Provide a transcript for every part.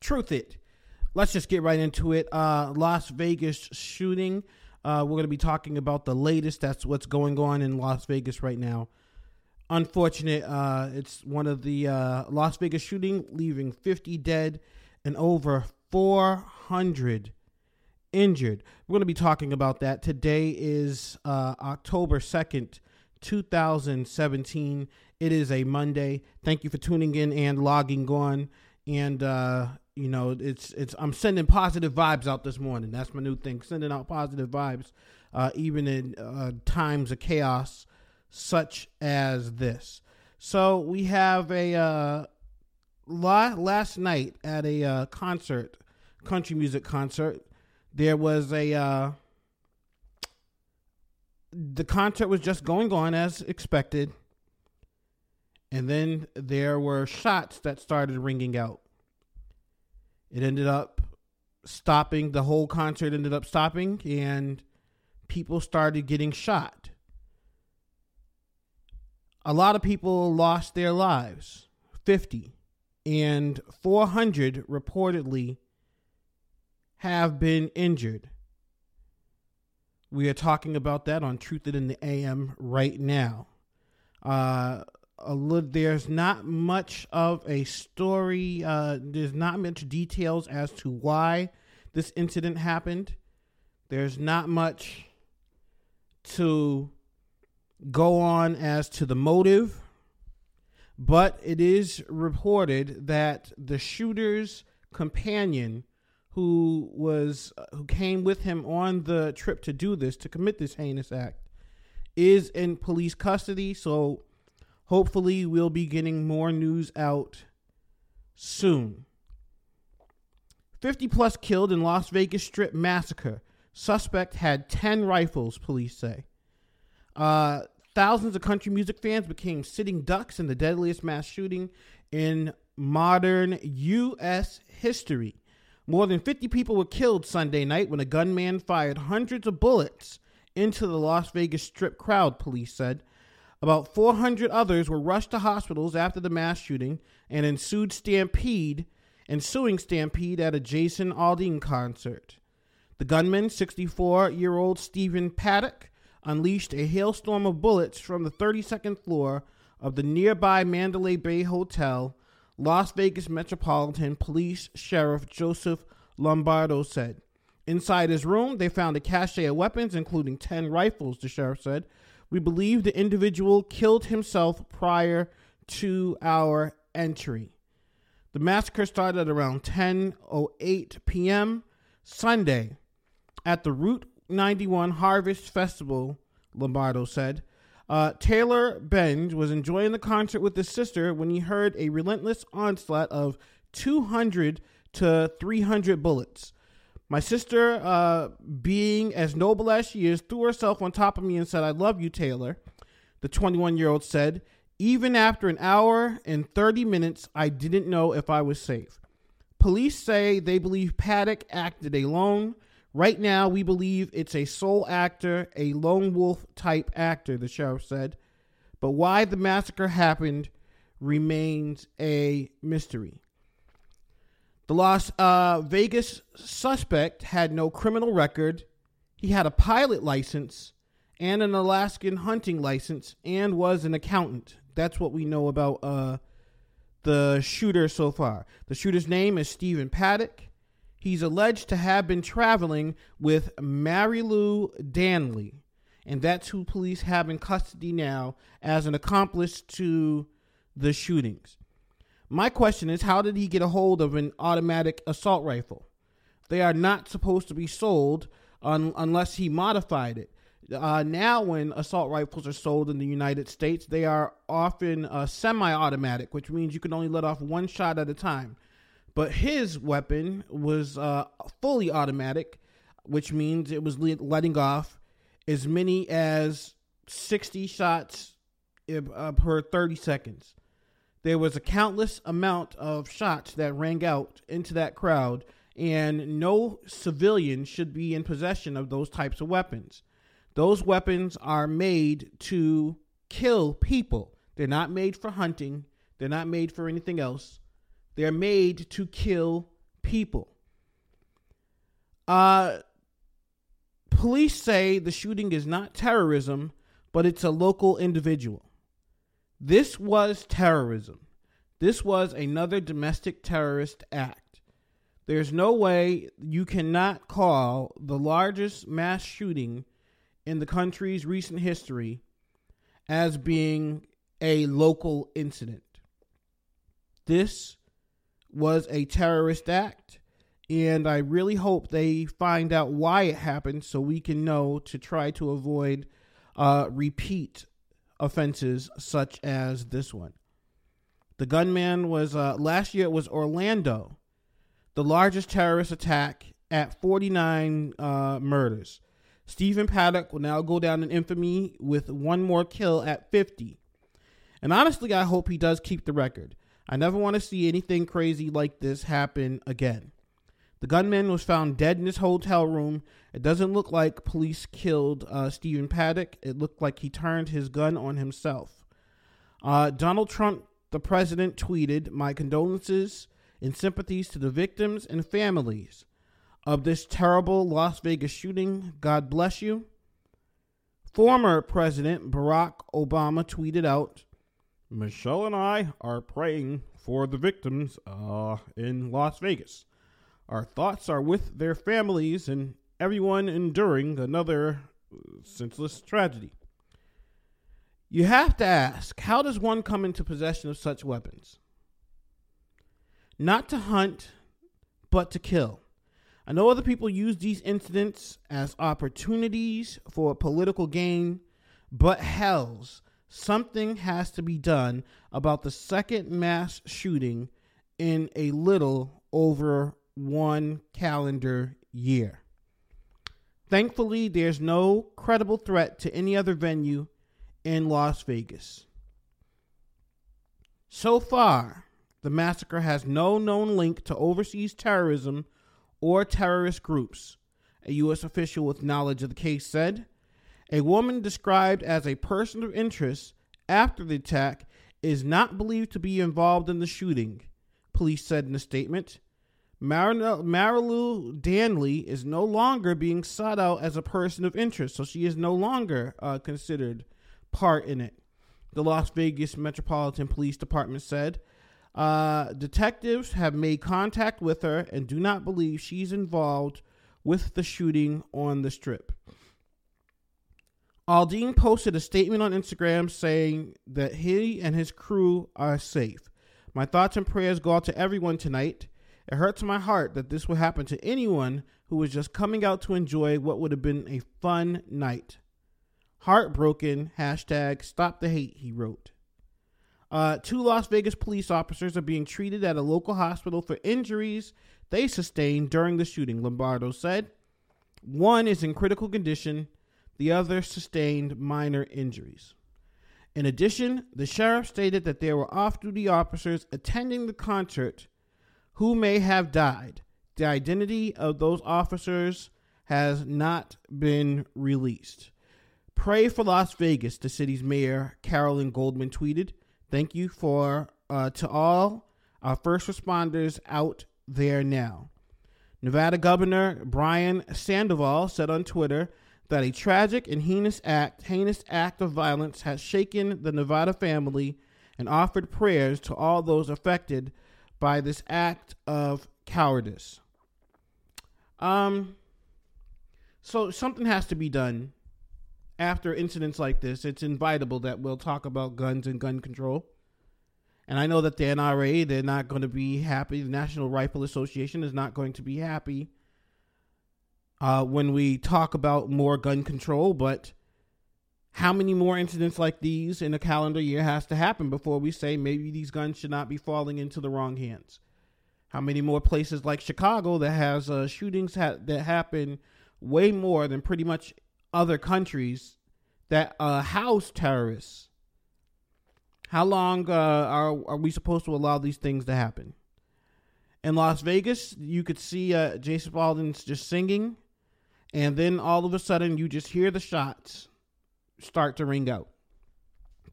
truth it. Let's just get right into it. Uh, Las Vegas shooting. Uh, we're going to be talking about the latest. That's what's going on in Las Vegas right now. Unfortunate. Uh, it's one of the uh, Las Vegas shooting, leaving 50 dead and over 400 injured. We're going to be talking about that. Today is uh, October 2nd, 2017. It is a Monday. Thank you for tuning in and logging on. And uh, you know, it's it's I'm sending positive vibes out this morning. That's my new thing, sending out positive vibes, uh, even in uh, times of chaos such as this. So we have a uh, last night at a uh, concert, country music concert. There was a uh, the concert was just going on as expected, and then there were shots that started ringing out. It ended up stopping. The whole concert ended up stopping, and people started getting shot. A lot of people lost their lives 50, and 400 reportedly have been injured. We are talking about that on Truth It in the AM right now. Uh, a little, there's not much of a story. Uh, there's not much details as to why this incident happened. There's not much to go on as to the motive, but it is reported that the shooter's companion, who was who came with him on the trip to do this to commit this heinous act, is in police custody. So hopefully we'll be getting more news out soon. 50 plus killed in Las Vegas Strip massacre. Suspect had 10 rifles, police say. Uh, thousands of country music fans became sitting ducks in the deadliest mass shooting in modern U.S. history. More than 50 people were killed Sunday night when a gunman fired hundreds of bullets into the Las Vegas Strip crowd, police said. About 400 others were rushed to hospitals after the mass shooting and ensued stampede, ensuing stampede at a Jason Aldean concert. The gunman, 64-year-old Stephen Paddock, unleashed a hailstorm of bullets from the 32nd floor of the nearby Mandalay Bay Hotel. Las Vegas Metropolitan Police Sheriff Joseph Lombardo said. Inside his room, they found a cache of weapons, including 10 rifles, the sheriff said, we believe the individual killed himself prior to our entry. The massacre started around 10:08 p.m. Sunday at the Route 91 Harvest Festival, Lombardo said. Uh, Taylor Benz was enjoying the concert with his sister when he heard a relentless onslaught of 200 to 300 bullets. My sister, uh, being as noble as she is, threw herself on top of me and said, I love you, Taylor. The 21 year old said, Even after an hour and 30 minutes, I didn't know if I was safe. Police say they believe Paddock acted alone. Right now, we believe it's a sole actor, a lone wolf type actor, the sheriff said. But why the massacre happened remains a mystery. The Las uh, Vegas suspect had no criminal record. He had a pilot license and an Alaskan hunting license and was an accountant. That's what we know about uh, the shooter so far. The shooter's name is Stephen Paddock. He's alleged to have been traveling with Marilu Danley, and that's who police have in custody now as an accomplice to the shootings. My question is how did he get a hold of an automatic assault rifle? They are not supposed to be sold un- unless he modified it. Uh, now, when assault rifles are sold in the United States, they are often uh, semi automatic, which means you can only let off one shot at a time. But his weapon was uh, fully automatic, which means it was letting off as many as 60 shots uh, per 30 seconds. There was a countless amount of shots that rang out into that crowd, and no civilian should be in possession of those types of weapons. Those weapons are made to kill people. They're not made for hunting. They're not made for anything else. They're made to kill people. Uh, police say the shooting is not terrorism, but it's a local individual. This was terrorism. This was another domestic terrorist act. There's no way you cannot call the largest mass shooting in the country's recent history as being a local incident. This was a terrorist act, and I really hope they find out why it happened so we can know to try to avoid uh, repeat offenses such as this one. The gunman was uh, last year. It was Orlando, the largest terrorist attack at 49 uh, murders. Stephen Paddock will now go down in infamy with one more kill at 50. And honestly, I hope he does keep the record. I never want to see anything crazy like this happen again. The gunman was found dead in his hotel room. It doesn't look like police killed uh, Stephen Paddock. It looked like he turned his gun on himself. Uh, Donald Trump, the president, tweeted, My condolences and sympathies to the victims and families of this terrible Las Vegas shooting. God bless you. Former President Barack Obama tweeted out, Michelle and I are praying for the victims uh, in Las Vegas. Our thoughts are with their families and everyone enduring another uh, senseless tragedy. You have to ask how does one come into possession of such weapons? Not to hunt, but to kill. I know other people use these incidents as opportunities for political gain, but hells, something has to be done about the second mass shooting in a little over one calendar year. Thankfully, there's no credible threat to any other venue in Las Vegas. So far, the massacre has no known link to overseas terrorism or terrorist groups, a U.S. official with knowledge of the case said. A woman described as a person of interest after the attack is not believed to be involved in the shooting, police said in a statement. Marilu Danley is no longer being sought out as a person of interest, so she is no longer uh, considered part in it. The Las Vegas Metropolitan Police Department said uh, detectives have made contact with her and do not believe she's involved with the shooting on the strip. Aldean posted a statement on Instagram saying that he and his crew are safe. My thoughts and prayers go out to everyone tonight. It hurts my heart that this would happen to anyone who was just coming out to enjoy what would have been a fun night. Heartbroken, hashtag stop the hate, he wrote. Uh, two Las Vegas police officers are being treated at a local hospital for injuries they sustained during the shooting, Lombardo said. One is in critical condition, the other sustained minor injuries. In addition, the sheriff stated that there were off duty officers attending the concert who may have died. The identity of those officers has not been released. Pray for Las Vegas, the city's mayor, Carolyn Goodman, tweeted. Thank you for uh, to all our first responders out there now. Nevada Governor Brian Sandoval said on Twitter that a tragic and heinous act, heinous act of violence has shaken the Nevada family and offered prayers to all those affected by this act of cowardice. Um, so something has to be done after incidents like this. It's inevitable that we'll talk about guns and gun control. And I know that the NRA, they're not going to be happy. The National Rifle Association is not going to be happy uh, when we talk about more gun control, but how many more incidents like these in a calendar year has to happen before we say maybe these guns should not be falling into the wrong hands? How many more places like Chicago that has uh, shootings ha- that happen way more than pretty much other countries that uh, house terrorists? How long uh, are are we supposed to allow these things to happen? In Las Vegas, you could see uh, Jason Aldean's just singing, and then all of a sudden you just hear the shots start to ring out.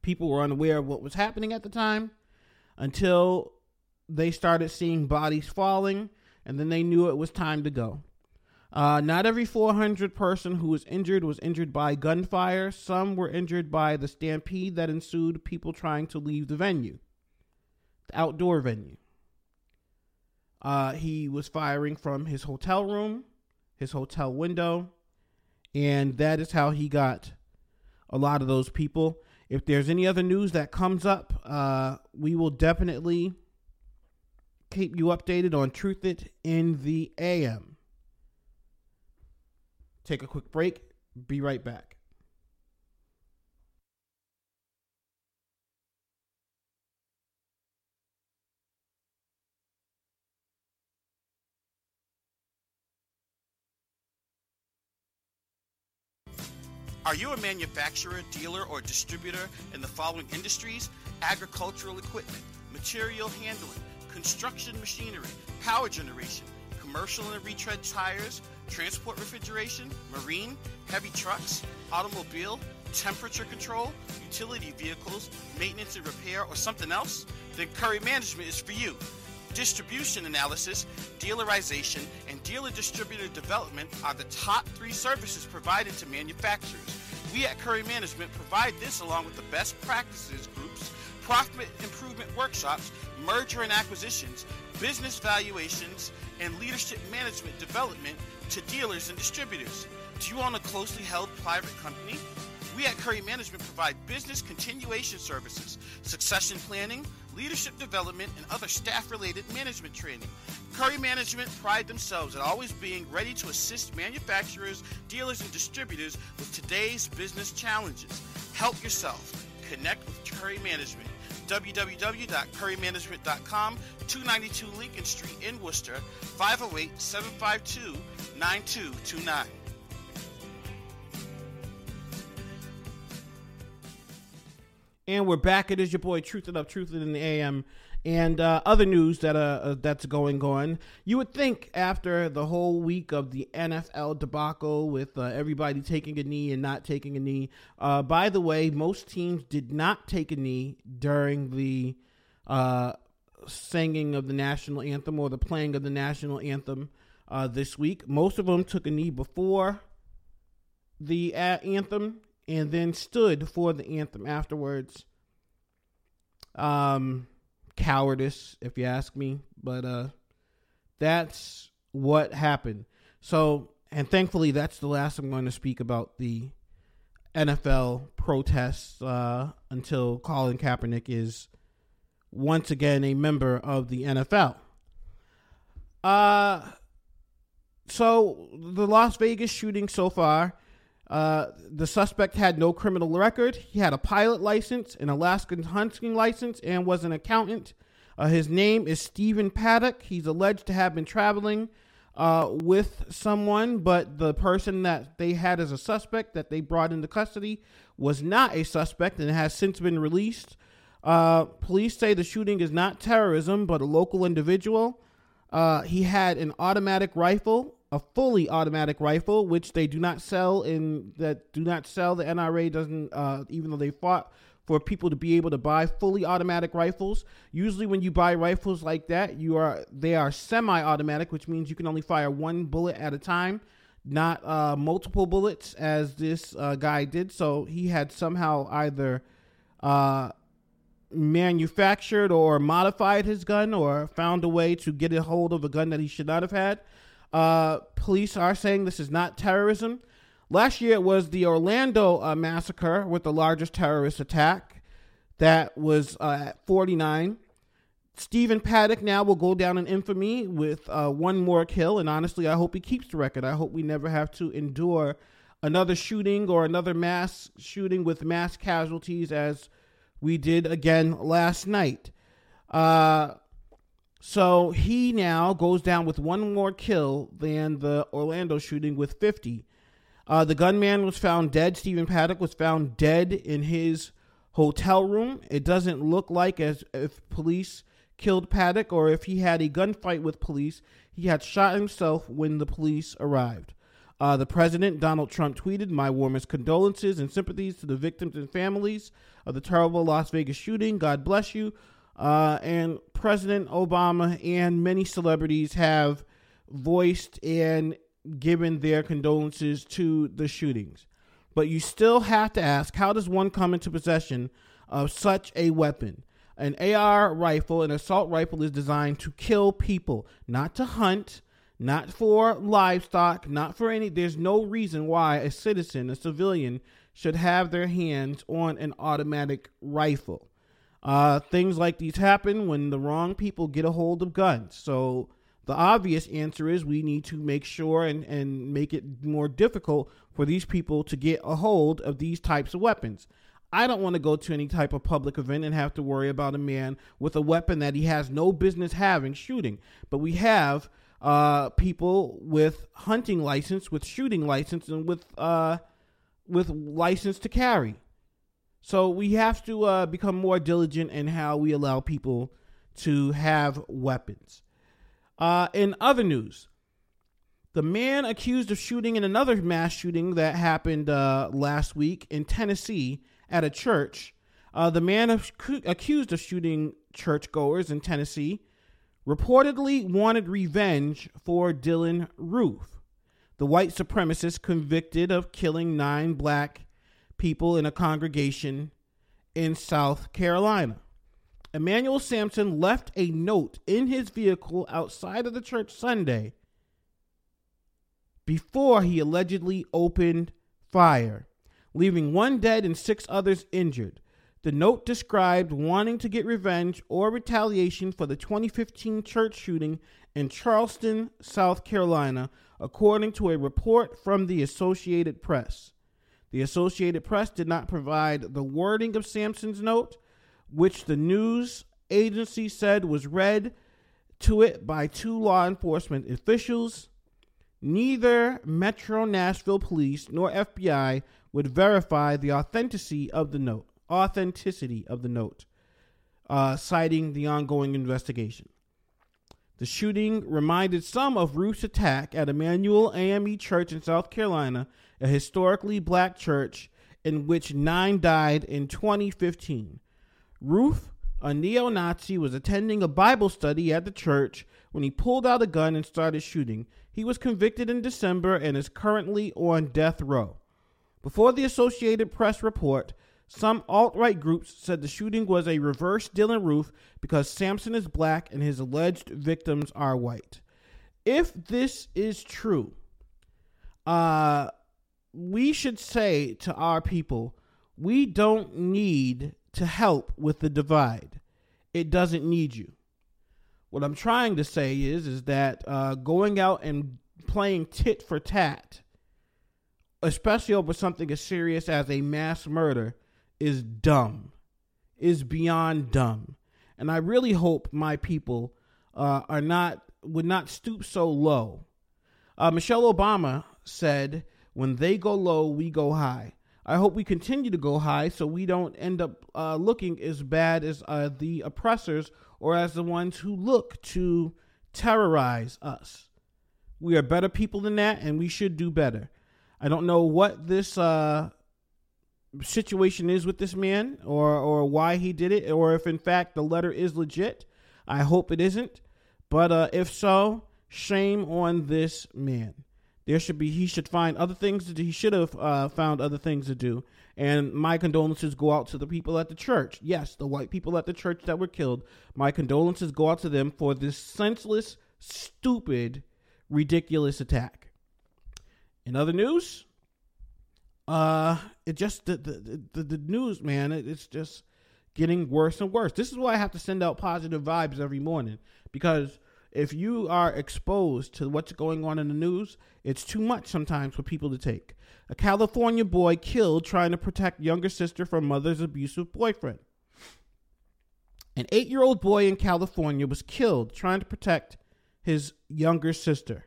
People were unaware of what was happening at the time until they started seeing bodies falling and then they knew it was time to go. Uh, not every 400 person who was injured was injured by gunfire. Some were injured by the stampede that ensued, people trying to leave the venue, the outdoor venue. Uh, he was firing from his hotel room, his hotel window, and that is how he got a lot of those people. If there's any other news that comes up, uh, we will definitely keep you updated on Truth It in the AM. Take a quick break. Be right back. Are you a manufacturer, dealer, or distributor in the following industries? Agricultural equipment, material handling, construction machinery, power generation, commercial and retread tires, transport refrigeration, marine, heavy trucks, automobile, temperature control, utility vehicles, maintenance and repair, or something else? Then Curry Management is for you. Distribution analysis, dealerization, and dealer distributor development are the top three services provided to manufacturers. We at Curry Management provide this along with the best practices groups, profit improvement workshops, merger and acquisitions, business valuations, and leadership management development to dealers and distributors. Do you own a closely held private company? We at Curry Management provide business continuation services, succession planning, leadership development, and other staff related management training. Curry Management pride themselves at always being ready to assist manufacturers, dealers, and distributors with today's business challenges. Help yourself. Connect with Curry Management. www.currymanagement.com, 292 Lincoln Street in Worcester, 508 752 9229. And we're back. It is your boy Truth It Up, Truth It in the AM, and uh, other news that uh, uh, that's going on. You would think after the whole week of the NFL debacle with uh, everybody taking a knee and not taking a knee. Uh, by the way, most teams did not take a knee during the uh, singing of the national anthem or the playing of the national anthem this week. Most of them took a knee before the anthem and then stood for the anthem afterwards. Um, cowardice, if you ask me, but uh, that's what happened. So, and thankfully, that's the last I'm going to speak about the NFL protests uh, until Colin Kaepernick is once again a member of the NFL. Uh, so the Las Vegas shooting so far uh, the suspect had no criminal record. He had a pilot license, an Alaskan hunting license, and was an accountant. Uh, his name is Stephen Paddock. He's alleged to have been traveling uh, with someone, but the person that they had as a suspect that they brought into custody was not a suspect and has since been released. Uh, police say the shooting is not terrorism, but a local individual. Uh, he had an automatic rifle a fully automatic rifle, which they do not sell in that do not sell. The NRA doesn't, uh, even though they fought for people to be able to buy fully automatic rifles. Usually, when you buy rifles like that, you are they are semi-automatic, which means you can only fire one bullet at a time, not uh, multiple bullets as this uh, guy did. So he had somehow either uh, manufactured or modified his gun, or found a way to get a hold of a gun that he should not have had. Uh, police are saying this is not terrorism. Last year it was the Orlando uh, massacre with the largest terrorist attack. That was uh, at 49. Stephen Paddock now will go down in infamy with uh, one more kill, and honestly, I hope he keeps the record. I hope we never have to endure another shooting or another mass shooting with mass casualties as we did again last night. Uh, so he now goes down with one more kill than the Orlando shooting with 50. Uh, the gunman was found dead. Stephen Paddock was found dead in his hotel room. It doesn't look like as if police killed Paddock or if he had a gunfight with police. He had shot himself when the police arrived. Uh, the president, Donald Trump, tweeted, My warmest condolences and sympathies to the victims and families of the terrible Las Vegas shooting. God bless you. Uh, and President Obama and many celebrities have voiced and given their condolences to the shootings. But you still have to ask how does one come into possession of such a weapon? An AR rifle, an assault rifle, is designed to kill people, not to hunt, not for livestock, not for any. There's no reason why a citizen, a civilian, should have their hands on an automatic rifle. Uh, things like these happen when the wrong people get a hold of guns. So the obvious answer is we need to make sure and, and make it more difficult for these people to get a hold of these types of weapons. I don't want to go to any type of public event and have to worry about a man with a weapon that he has no business having shooting. But we have uh, people with hunting license, with shooting license, and with uh, with license to carry. So we have to uh, become more diligent in how we allow people to have weapons. Uh, in other news, the man accused of shooting in another mass shooting that happened uh, last week in Tennessee at a church. Uh, the man accused of shooting churchgoers in Tennessee reportedly wanted revenge for Dylann Roof, the white supremacist convicted of killing nine black people in a congregation in South Carolina. Emanuel Samson left a note in his vehicle outside of the church Sunday before he allegedly opened fire, leaving one dead and six others injured. The note described wanting to get revenge or retaliation for the 2015 church shooting in Charleston, South Carolina, according to a report from the Associated Press. The Associated Press did not provide the wording of Samson's note, which the news agency said was read to it by two law enforcement officials. Neither Metro Nashville Police nor FBI would verify the authenticity of the note. Authenticity of the note, uh, citing the ongoing investigation. The shooting reminded some of Roof's attack at Emanuel AME Church in South Carolina, a historically black church in which nine died in 2015. Roof, a neo Nazi, was attending a Bible study at the church when he pulled out a gun and started shooting. He was convicted in December and is currently on death row. Before the Associated Press report, some alt right groups said the shooting was a reverse Dylann Roof because Samson is black and his alleged victims are white. If this is true, uh, we should say to our people, we don't need to help with the divide. It doesn't need you. What I'm trying to say is, is that uh, going out and playing tit for tat, especially over something as serious as a mass murder, is dumb. Is beyond dumb. And I really hope my people uh, are not would not stoop so low. Uh, Michelle Obama said, "When they go low, we go high." I hope we continue to go high so we don't end up uh, looking as bad as uh, the oppressors or as the ones who look to terrorize us. We are better people than that, and we should do better. I don't know what this uh, situation is with this man or, or why he did it, or if in fact the letter is legit. I hope it isn't. But uh, if so, shame on this man. There should be he should find other things to do. He should have uh, found other things to do. And my condolences go out to the people at the church. Yes, the white people at the church that were killed. My condolences go out to them for this senseless, stupid, ridiculous attack. In other news, uh, it just the the the, the news, man. It, it's just getting worse and worse. This is why I have to send out positive vibes every morning because if you are exposed to what's going on in the news, it's too much sometimes for people to take. A California boy killed trying to protect younger sister from mother's abusive boyfriend. An eight year old boy in California was killed trying to protect his younger sister.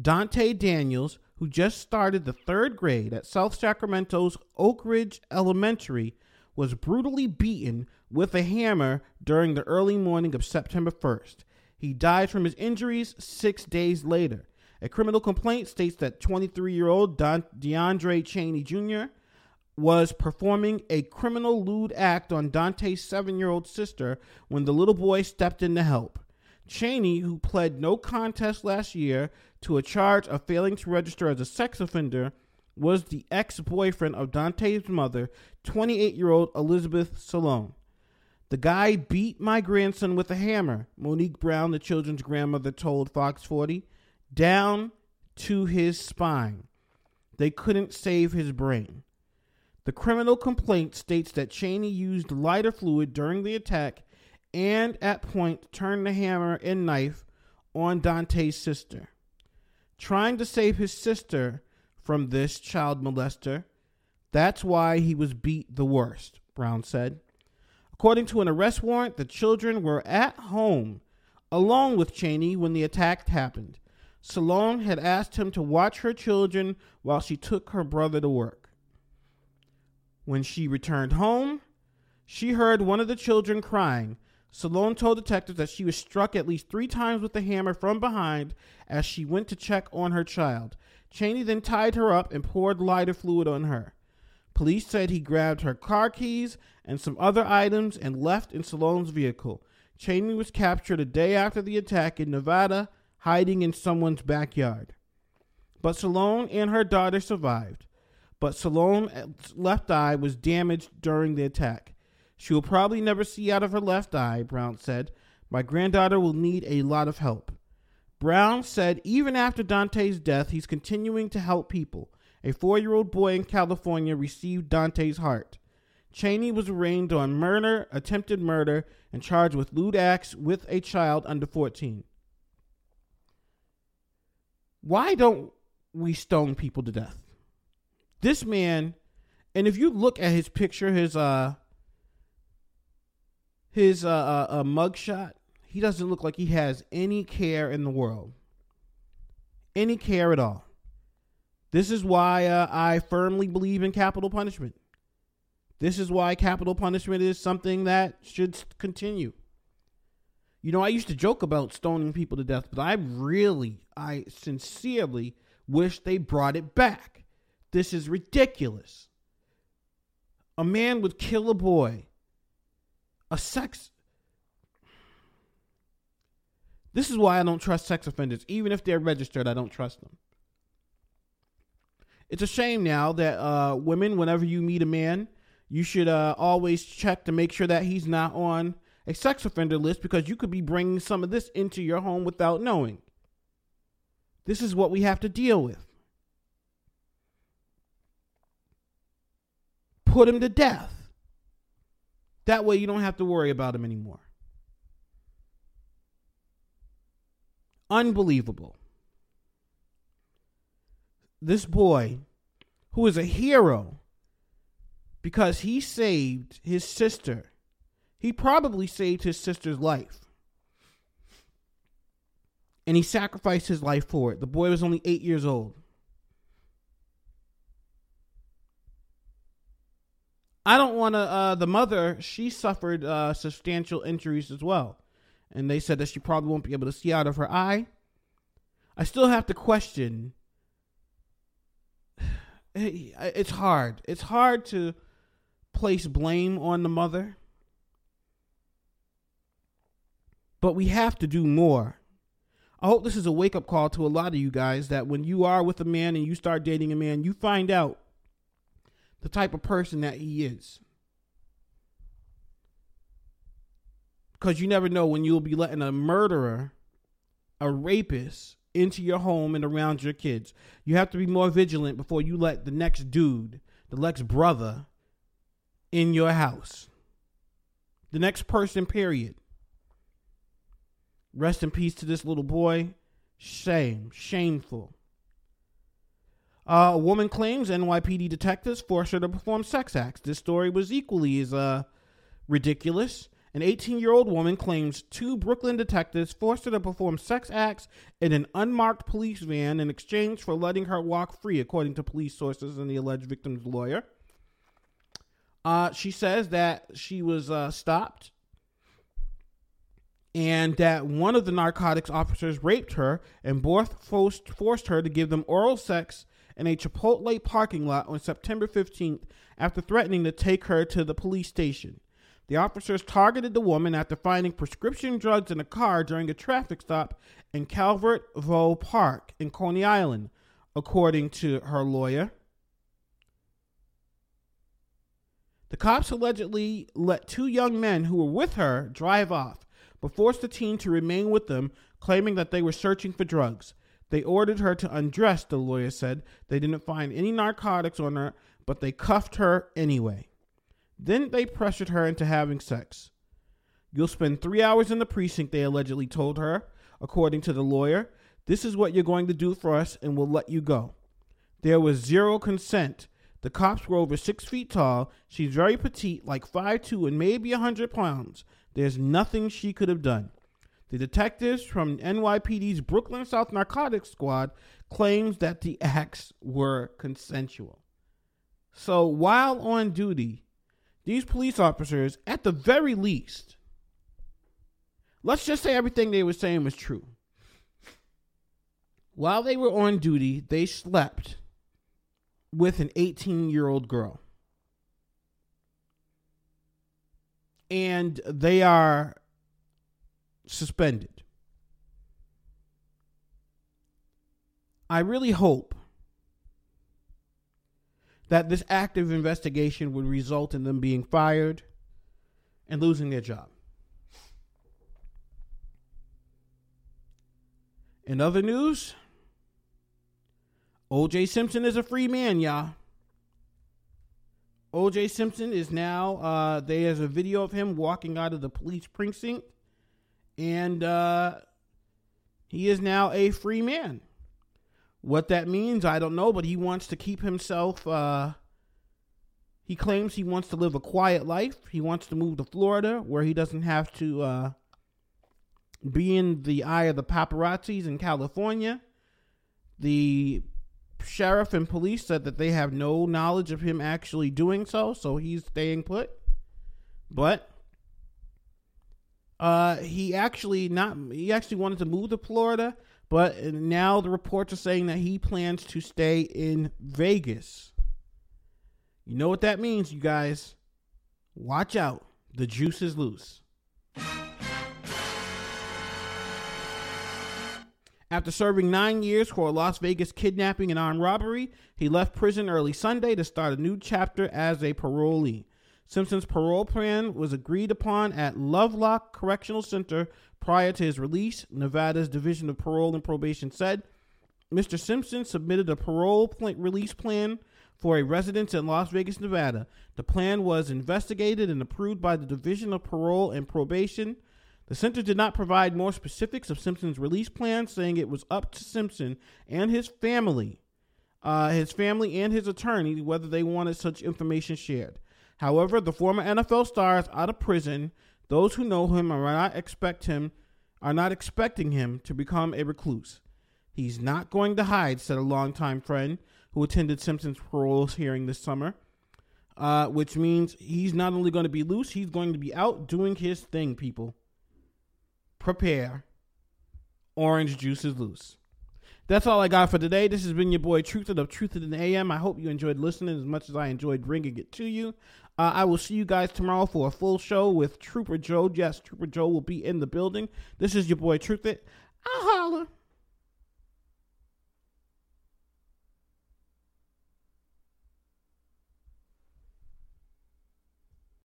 Dante Daniels, who just started the third grade at South Sacramento's Oak Ridge Elementary, was brutally beaten with a hammer during the early morning of September 1st. He died from his injuries six days later. A criminal complaint states that 23 year old DeAndre Cheney Jr. was performing a criminal lewd act on Dante's seven year old sister when the little boy stepped in to help. Cheney, who pled no contest last year to a charge of failing to register as a sex offender, was the ex boyfriend of Dante's mother, 28 year old Elizabeth Salone. The guy beat my grandson with a hammer, Monique Brown, the children's grandmother, told Fox 40, down to his spine. They couldn't save his brain. The criminal complaint states that Cheney used lighter fluid during the attack and at point turned the hammer and knife on Dante's sister. Trying to save his sister from this child molester, that's why he was beat the worst, Brown said. According to an arrest warrant, the children were at home along with Cheney when the attack happened. Salone had asked him to watch her children while she took her brother to work. When she returned home, she heard one of the children crying. Salone told detectives that she was struck at least three times with a hammer from behind as she went to check on her child. Cheney then tied her up and poured lighter fluid on her. Police said he grabbed her car keys and some other items and left in Salone's vehicle. Cheney was captured a day after the attack in Nevada hiding in someone's backyard. But Salone and her daughter survived. But Salone's left eye was damaged during the attack. She will probably never see out of her left eye, Brown said. My granddaughter will need a lot of help. Brown said even after Dante's death, he's continuing to help people. A four year old boy in California received Dante's heart. Cheney was arraigned on murder, attempted murder, and charged with lewd acts with a child under 14 why don't we stone people to death? This man, and if you look at his picture, his uh his uh, uh, uh mugshot, he doesn't look like he has any care in the world, any care at all. This is why uh, I firmly believe in capital punishment. This is why capital punishment is something that should continue. You know, I used to joke about stoning people to death, but I really, I sincerely wish they brought it back. This is ridiculous. A man would kill a boy. A sex. This is why I don't trust sex offenders. Even if they're registered, I don't trust them. It's a shame now that uh, women, whenever you meet a man, you should uh, always check to make sure that he's not on a sex offender list because you could be bringing some of this into your home without knowing. This is what we have to deal with. Put him to death. That way you don't have to worry about him anymore. Unbelievable. This boy, who is a hero because he saved his sister he probably saved his sister's life. And he sacrificed his life for it. The boy was only eight years old. I don't want to. Uh, the mother, she suffered uh, substantial injuries as well. And they said that she probably won't be able to see out of her eye. I still have to question. It's hard. It's hard to place blame on the mother. But we have to do more. I hope this is a wake up call to a lot of you guys that when you are with a man and you start dating a man, you find out the type of person that he is. Because you never know when you'll be letting a murderer, a rapist, into your home and around your kids. You have to be more vigilant before you let the next dude, the next brother, in your house. The next person, period. Rest in peace to this little boy. Shame. Shameful. Uh, a woman claims NYPD detectives forced her to perform sex acts. This story was equally as uh, ridiculous. An 18 year old woman claims two Brooklyn detectives forced her to perform sex acts in an unmarked police van in exchange for letting her walk free, according to police sources and the alleged victim's lawyer. Uh, she says that she was uh, stopped and that one of the narcotics officers raped her and both forced, forced her to give them oral sex in a Chipotle parking lot on September 15th after threatening to take her to the police station. The officers targeted the woman after finding prescription drugs in a car during a traffic stop in Calvert Vaux Park in Coney Island, according to her lawyer. The cops allegedly let two young men who were with her drive off, but forced the teen to remain with them, claiming that they were searching for drugs. They ordered her to undress, the lawyer said. They didn't find any narcotics on her, but they cuffed her anyway. Then they pressured her into having sex. You'll spend three hours in the precinct, they allegedly told her, according to the lawyer. This is what you're going to do for us, and we'll let you go. There was zero consent. The cops were over six feet tall. She's very petite, like five two and maybe a 100 pounds. There's nothing she could have done. The detectives from NYPD's Brooklyn South Narcotics Squad claims that the acts were consensual. So while on duty, these police officers, at the very least, let's just say everything they were saying was true. While they were on duty, they slept with an 18 year old girl. And they are suspended. I really hope that this active investigation would result in them being fired and losing their job. In other news, OJ Simpson is a free man, y'all. OJ Simpson is now, uh, there's a video of him walking out of the police precinct, and uh, he is now a free man. What that means, I don't know, but he wants to keep himself. Uh, he claims he wants to live a quiet life. He wants to move to Florida where he doesn't have to uh, be in the eye of the paparazzis in California. The sheriff and police said that they have no knowledge of him actually doing so, so he's staying put. But uh, he actually not he actually wanted to move to Florida, but now the reports are saying that he plans to stay in Vegas. You know what that means, you guys. Watch out. The juice is loose. After serving nine years for a Las Vegas kidnapping and armed robbery, he left prison early Sunday to start a new chapter as a parolee. Simpson's parole plan was agreed upon at Lovelock Correctional Center prior to his release. Nevada's Division of Parole and Probation said Mr. Simpson submitted a parole pl- release plan for a residence in Las Vegas, Nevada. The plan was investigated and approved by the Division of Parole and Probation. The center did not provide more specifics of Simpson's release plan, saying it was up to Simpson and his family, uh, his family and his attorney, whether they wanted such information shared. However, the former NFL star is out of prison. Those who know him are not expect him are not expecting him to become a recluse. He's not going to hide, said a longtime friend who attended Simpson's parole hearing this summer. Uh, which means he's not only going to be loose, he's going to be out doing his thing, people prepare. Orange juice is loose. That's all I got for today. This has been your boy Truth of Truth in the AM. I hope you enjoyed listening as much as I enjoyed bringing it to you. Uh, I will see you guys tomorrow for a full show with Trooper Joe. Yes, Trooper Joe will be in the building. This is your boy Truth It. I'll holler.